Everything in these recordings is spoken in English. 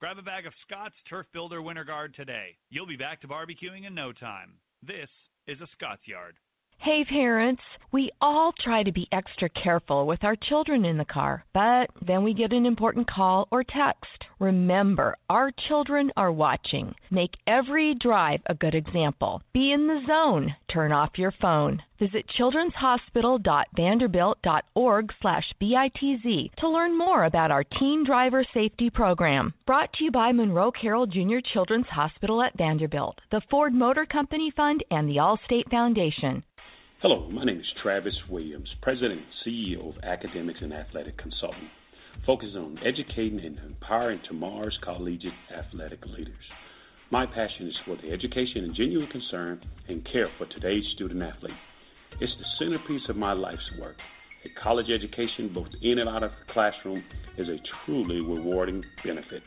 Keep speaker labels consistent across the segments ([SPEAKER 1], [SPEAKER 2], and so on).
[SPEAKER 1] Grab a bag of Scotts Turf Builder Winter Guard today. You'll be back to barbecuing in no time. This is a Scotts Yard.
[SPEAKER 2] Hey parents, we all try to be extra careful with our children in the car, but then we get an important call or text. Remember, our children are watching. Make every drive a good example. Be in the zone. Turn off your phone. Visit children'shospital.vanderbilt.org/bitz to learn more about our teen driver safety program. Brought to you by Monroe Carroll Jr. Children's Hospital at Vanderbilt, the Ford Motor Company Fund, and the Allstate Foundation.
[SPEAKER 3] Hello, my name is Travis Williams, President and CEO of Academics and Athletic Consulting, focusing on educating and empowering tomorrow's collegiate athletic leaders. My passion is for the education and genuine concern and care for today's student athlete. It's the centerpiece of my life's work. A college education, both in and out of the classroom, is a truly rewarding benefit.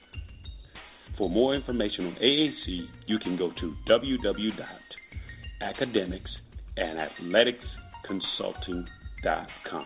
[SPEAKER 3] For more information on AAC, you can go to www.academics.com and athleticsconsulting.com.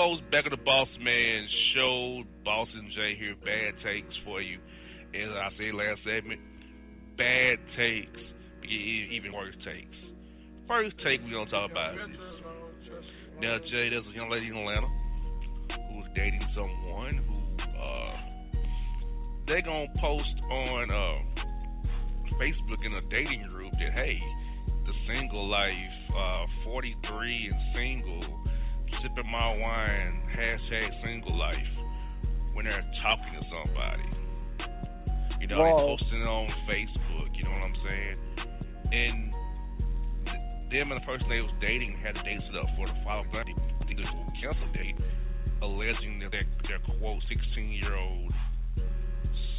[SPEAKER 4] Back at the Boss Man Show. Boss and Jae here. Bad takes for you. As I said last segment, bad takes, even worse takes. First take we're gonna talk about is now Jae. There's a young lady in Atlanta who's dating someone who uh, they gonna post on uh, Facebook in a dating group that hey, the single life, uh, 43 and single sipping my wine, hashtag single life, when they're talking to somebody. You know, they posting it on Facebook, you know what I'm saying? And them and the person they was dating had a date set up for the following night. I think it was a cancel date, alleging that their, their quote 16 year old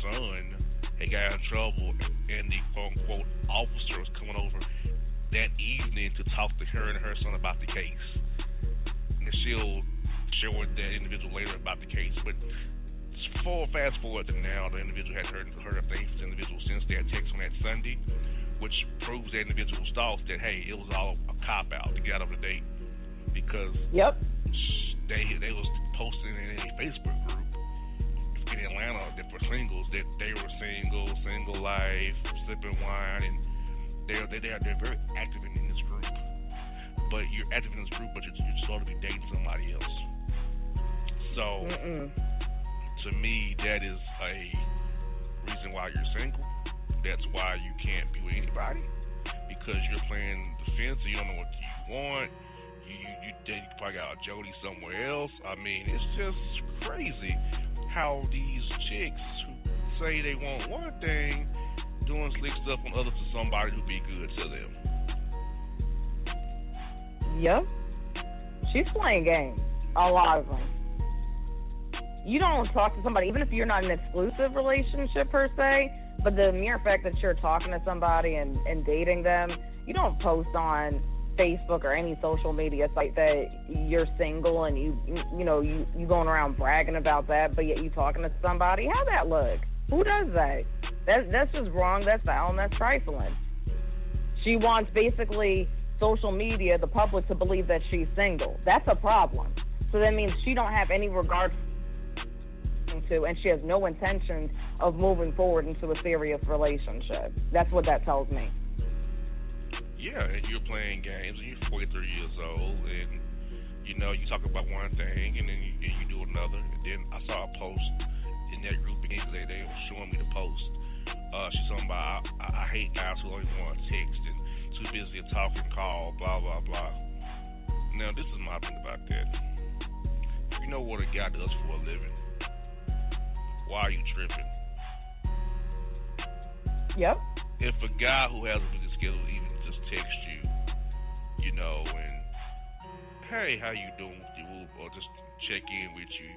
[SPEAKER 4] son had got in trouble and the quote unquote officer was coming over that evening to talk to her and her son about the case and she'll share with that individual later about the case. But for fast forward to now, the individual has heard heard of things the individual since that text on that Sunday, which proves that individual's thoughts that hey, it was all a cop out to get out of the date because
[SPEAKER 5] yep
[SPEAKER 4] they they was posting in a Facebook group in Atlanta that for singles that they were single, single life, sipping wine, and they're they they're, they're very active in this group but you're active in this group, but you're, you're sort of be dating somebody else. So,
[SPEAKER 5] Mm-mm.
[SPEAKER 4] to me, that is a reason why you're single. that's why you can't be with anybody because you're playing the fence and you don't know what you want. You you you, you probably got a Jody somewhere else. I mean, it's just crazy how these chicks who say they want one thing doing slick stuff on others to somebody who be good to them.
[SPEAKER 5] Yep. She's playing games. A lot of them. You don't talk to somebody, even if you're not an exclusive relationship per se, but the mere fact that you're talking to somebody and, and dating them, you don't post on Facebook or any social media site that you're single and you you know you you going around bragging about that, but yet you talking to somebody. How that look? Who does that? That that's just wrong. That's foul and that's trifling. She wants basically social media, the public, to believe that she's single. That's a problem. So that means she don't have any regard to, and she has no intention of moving forward into a serious relationship. That's what that tells me.
[SPEAKER 4] Yeah, and you're playing games, and you're 43 years old, and you know you talk about one thing, and then you, and you do another. And then I saw a post in that group again today. They were showing me the post. Uh, she's talking about I, I hate guys who only want to text and too busy to talk call, blah blah blah. Now this is my thing about that. You know what a guy does for a living. Why are you tripping?
[SPEAKER 5] Yep.
[SPEAKER 4] If a guy who has a busy schedule even just text you, you know, and hey, how you doing with you, or just check in with you.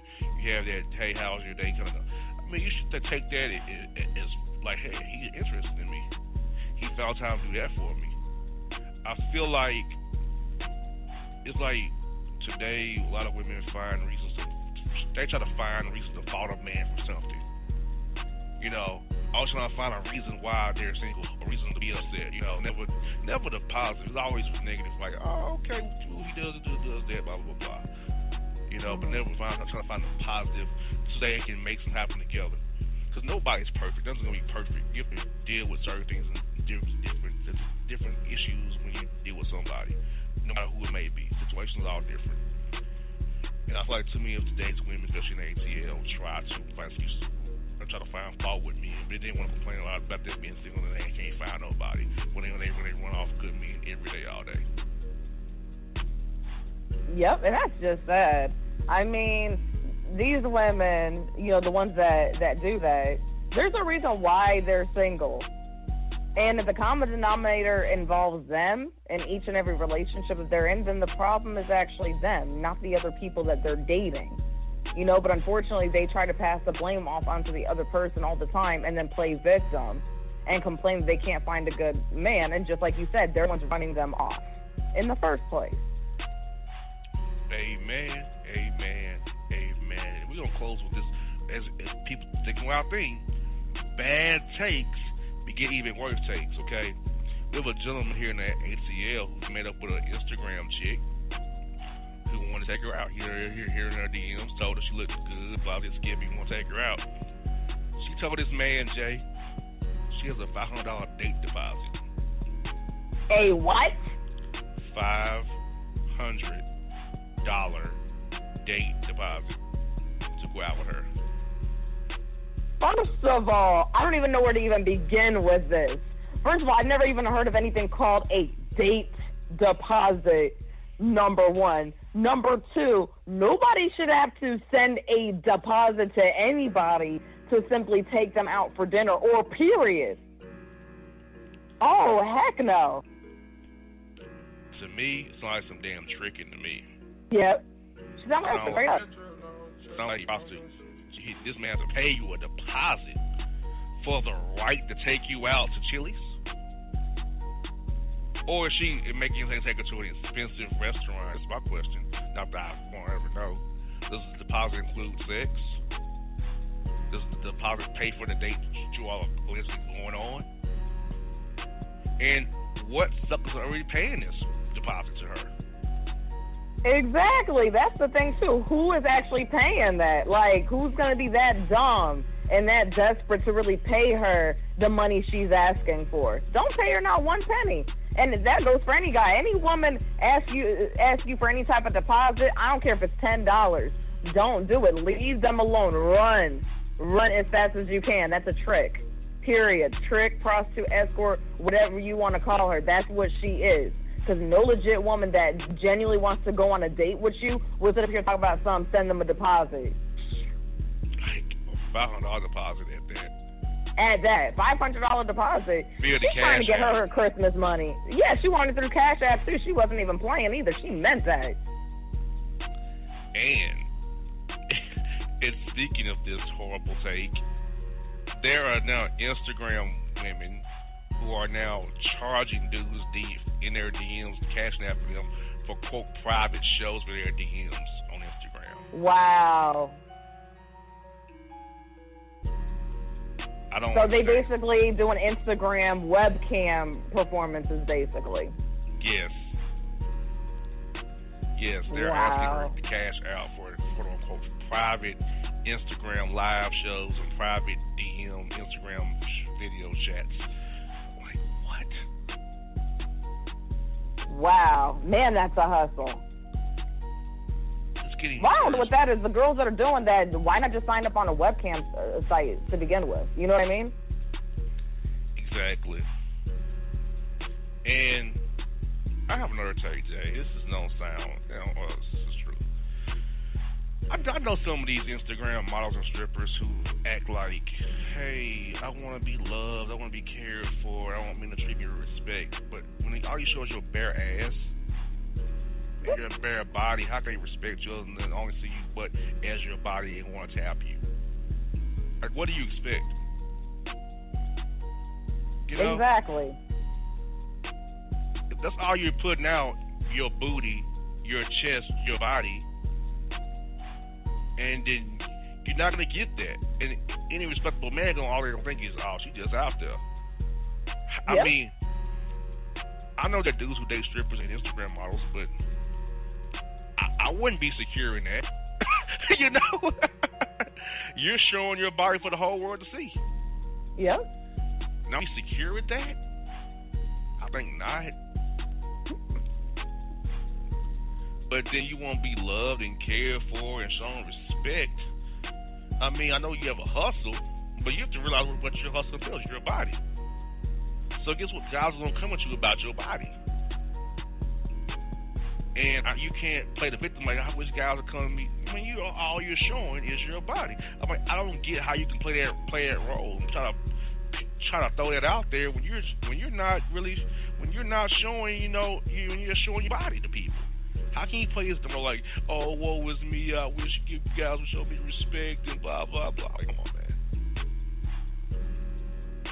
[SPEAKER 4] You have that hey, how's your day kind of. I mean, you should take that as like, hey, he's interested in me. He found time to do that for me. I feel like it's like today a lot of women find reasons to they try to find reasons to fault a man for something. You know, always trying to find a reason why they're single, a reason to be upset. You know, never, never the positive. It's always negative. Like, oh, okay, he does, does, does that, blah blah blah. You know, but never find trying to find the positive so they can make something happen together. Because nobody's perfect. Nothing's gonna be perfect. You have to deal with certain things and different, different, different issues when you deal with somebody, no matter who it may be. Situations are all different. And I feel like too many of today's women, especially in ATL, try to find excuses and try to find fault with men. But they didn't want to complain a lot about them being single and they can't find nobody when they when they, when they run off good men every day, all day.
[SPEAKER 5] Yep, and that's just sad. I mean, these women, you know, the ones that that do that, there's a reason why they're single. And if the common denominator involves them in each and every relationship that they're in, then the problem is actually them, not the other people that they're dating. You know, but unfortunately, they try to pass the blame off onto the other person all the time and then play victim and complain that they can't find a good man. And just like you said, they're the ones running them off in the first place.
[SPEAKER 4] Amen, amen, amen. We're going to close with this as, as people thinking our thing. Bad takes get even worse takes, okay? We have a gentleman here in the ATL who's made up with an Instagram chick who wanted to take her out. Here, here, here in her DMs, told her she looked good, blah, this me want to take her out. She told this man, Jae, she has a $500 date deposit.
[SPEAKER 5] A what?
[SPEAKER 4] $500 date deposit to go out with her.
[SPEAKER 5] First of all, I don't even know where to even begin with this. First of all, I've never even heard of anything called a date deposit. Number one. Number two, nobody should have to send a deposit to anybody to simply take them out for dinner or period. Oh, heck no.
[SPEAKER 4] To me, it's like some damn tricking to me.
[SPEAKER 5] Yep. Not like.
[SPEAKER 4] Sound like he, this man to pay you a deposit for the right to take you out to Chili's? Or is she making you take her to an expensive restaurant? That's my question. Not that I won't ever know. Does the deposit include sex? Does the deposit pay for the date you all are going on? And what suckers are already paying this deposit to her?
[SPEAKER 5] Exactly. That's the thing too. Who is actually paying that? Like, who's gonna be that dumb and that desperate to really pay her the money she's asking for? Don't pay her not one penny. And that goes for any guy. Any woman ask you ask you for any type of deposit. I don't care if it's ten dollars. Don't do it. Leave them alone. Run, run as fast as you can. That's a trick. Period. Trick, prostitute, escort, whatever you want to call her. That's what she is. Because no legit woman that genuinely wants to go on a date with you will sit up here and talk about some send them a deposit.
[SPEAKER 4] Like five hundred dollar deposit at that.
[SPEAKER 5] At that, five hundred dollar deposit.
[SPEAKER 4] Via the
[SPEAKER 5] She's trying to get her her Christmas money. Yeah, she wanted through Cash App too. She wasn't even playing either. She meant that.
[SPEAKER 4] And and speaking of this horrible take, there are now Instagram women who are now charging dudes deep in their DMs, cashing after them for quote private shows with their DMs on Instagram.
[SPEAKER 5] Wow.
[SPEAKER 4] I don't.
[SPEAKER 5] So they basically do an Instagram webcam performances, basically.
[SPEAKER 4] Yes. Yes, they're
[SPEAKER 5] Wow.
[SPEAKER 4] asking her to cash out for quote unquote private Instagram live shows and private DM Instagram video chats. Like what?
[SPEAKER 5] Wow, man, that's a hustle.
[SPEAKER 4] It's getting
[SPEAKER 5] Wow,
[SPEAKER 4] worse.
[SPEAKER 5] what that is, the girls that are doing that, why not just sign up on a webcam uh, site to begin with? You know what I mean?
[SPEAKER 4] Exactly. And I have another take, Jae. This is no sound. You know, uh, this is true. I, I know some of these Instagram models and strippers who act like, hey, I want to be loved, I want to be cared for, I want men to treat me with respect. But all you show is your bare ass, and your bare body, how can they respect you than only see you but as your body and want to tap you? Like, what do you expect? You know?
[SPEAKER 5] Exactly.
[SPEAKER 4] if that's all you're putting out, your booty, your chest, your body, and then you're not gonna get that. And any respectable man gonna already think is, oh, she just out there. I
[SPEAKER 5] Yep.
[SPEAKER 4] mean, I know that dudes who date strippers and Instagram models, but I, I wouldn't be secure in that. you know, you're showing your body for the whole world to see.
[SPEAKER 5] Yep.
[SPEAKER 4] Now, be secure with that? I think not. But then you want to be loved and cared for and shown respect. I mean, I know you have a hustle, but you have to realize what your hustle feels, your body. So guess what? Guys are gonna come at you about your body, and you can't play the victim like I wish guys would come to me. I mean, you all you're showing is your body. I'm like, I don't get how you can play that play that role and try to try to throw that out there when you're when you're not really when you're not showing you know you when you're showing your body to people. How can you play this role like, oh, woe is me, I wish you guys would show me respect and blah blah blah. Come on, man.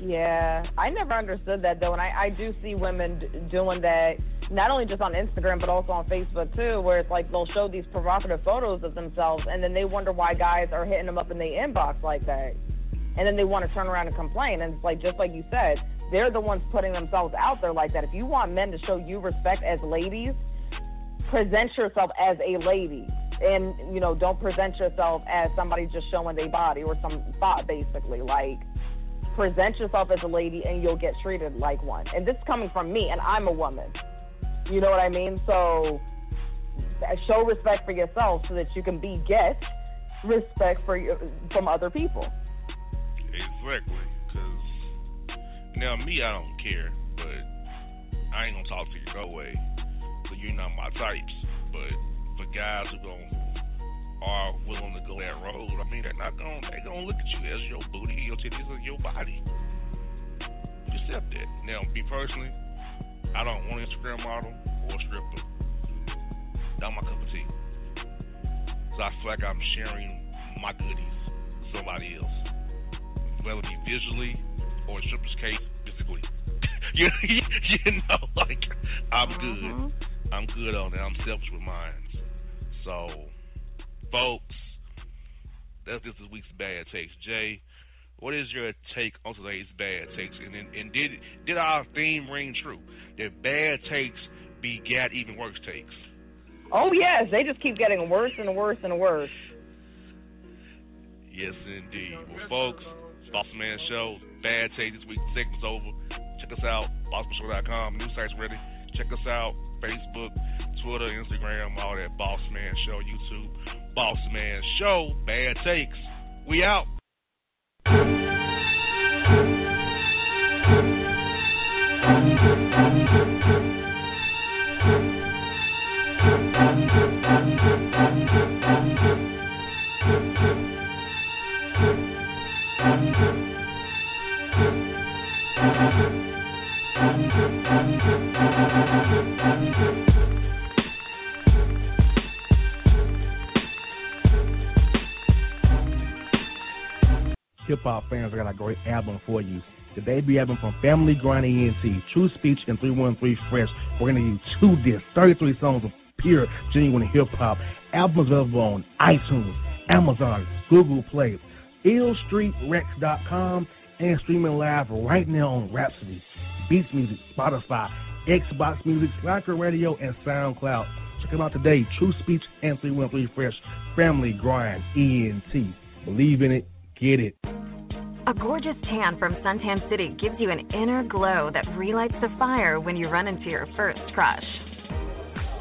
[SPEAKER 5] Yeah, I never understood that though, and I, I do see women d- doing that not only just on Instagram but also on Facebook too, where it's like they'll show these provocative photos of themselves, and then they wonder why guys are hitting them up in the inbox like that, and then they want to turn around and complain, and it's like just like you said, they're the ones putting themselves out there like that. If you want men to show you respect as ladies, present yourself as a lady. And you know, don't present yourself as somebody just showing their body or some thought, basically. Like, present yourself as a lady and you'll get treated like one. And this is coming from me, and I'm a woman. You know what I mean? So show respect for yourself so that you can be get respect for your, from other people.
[SPEAKER 4] Exactly, because now me, I don't care, but I ain't gonna talk to you no way. So you're not my types. But for guys who gon' are willing to go that road, I mean, they're not gonna They're gonna look at you as your booty, your titties, or your body. You accept that. Now, me personally, I don't want an Instagram model or a stripper. Not my cup of tea. So I feel like I'm sharing my goodies with somebody else whether it be visually or in stripper's case, physically. you, you know, like I'm good. Mm-hmm. I'm good on it. I'm selfish with mine. So, folks, that's just this week's bad takes. Jae, what is your take on today's bad takes? And and, and did did our theme ring true? That bad takes begat even worse takes.
[SPEAKER 5] Oh yes, they just keep getting worse and worse and worse.
[SPEAKER 4] Yes, indeed. Well, folks, Boss Man Show, bad take this week. Segment's over. Check us out, bossmanshow.com. New site's ready. Check us out, Facebook, Twitter, Instagram, all that. Boss Man Show, YouTube. Boss Man Show, bad takes. We out.
[SPEAKER 6] Hip hop fans, I got a great album for you. The debut album from Family Grind ENT, True Speech and 313 Fresh. We're going to use two discs, 33 songs of pure, genuine hip hop. Albums available on iTunes, Amazon, Google Play, illstreetrex.com, and streaming live right now on Rhapsody, Beats Music, Spotify, Xbox Music, Slacker Radio, and SoundCloud. Check them out today. True Speech and 313 Fresh. Family Grind ENT. Believe in it, get it.
[SPEAKER 7] A gorgeous tan from Suntan City gives you an inner glow that relights the fire when you run into your first crush.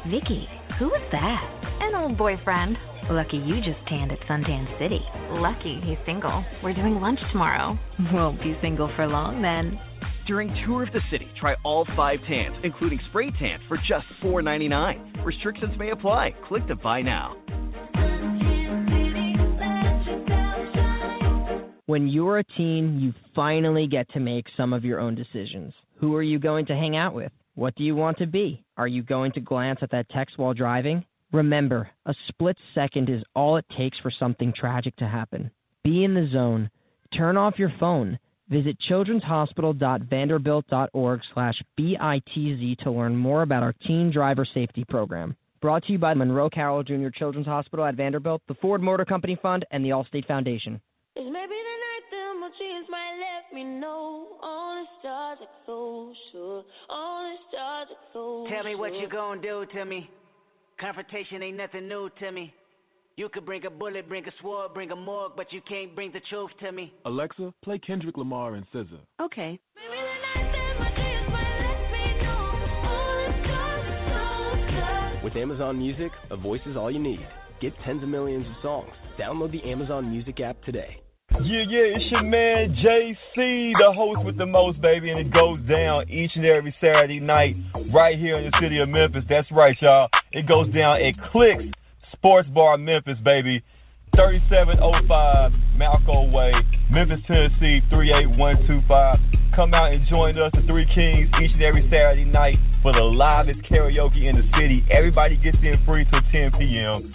[SPEAKER 8] Vicky, who was that?
[SPEAKER 7] An old boyfriend.
[SPEAKER 8] Lucky you just tanned at Suntan City.
[SPEAKER 7] Lucky he's single. We're doing lunch tomorrow.
[SPEAKER 8] Won't be single for long then.
[SPEAKER 9] During Tour of the City, try all five tans, including spray tan, for just $4.99. Restrictions may apply. Click to buy now.
[SPEAKER 10] When you're a teen, you finally get to make some of your own decisions. Who are you going to hang out with? What do you want to be? Are you going to glance at that text while driving? Remember, a split second is all it takes for something tragic to happen. Be in the zone. Turn off your phone. Visit childrenshospital.vanderbilt.org slash BITZ to learn more about our teen driver safety program. Brought to you by Monroe Carroll Jr. Children's Hospital at Vanderbilt, the Ford Motor Company Fund, and the Allstate Foundation.
[SPEAKER 11] It's maybe the night that my dreams might let me know. On the stars like so sure. On the stars like so
[SPEAKER 12] Tell me what
[SPEAKER 11] sure.
[SPEAKER 12] you gonna do to me. Confrontation ain't nothing new to me. You could bring a bullet, bring a sword, bring a morgue, but you can't bring the truth to me.
[SPEAKER 13] Alexa, play Kendrick Lamar and SZA.
[SPEAKER 8] Okay.
[SPEAKER 14] With Amazon Music, a voice is all you need. Get tens of millions of songs. Download the Amazon Music app today.
[SPEAKER 15] Yeah, yeah, it's your man JC, the host with the most, baby, and it goes down each and every Saturday night right here in the city of Memphis. That's right, y'all. It goes down at Clicks Sports Bar, Memphis, baby. 3705 Malco Way, Memphis, Tennessee 38125. Come out and join us, the Three Kings, each and every Saturday night for the livest karaoke in the city. Everybody gets in free till 10 p.m.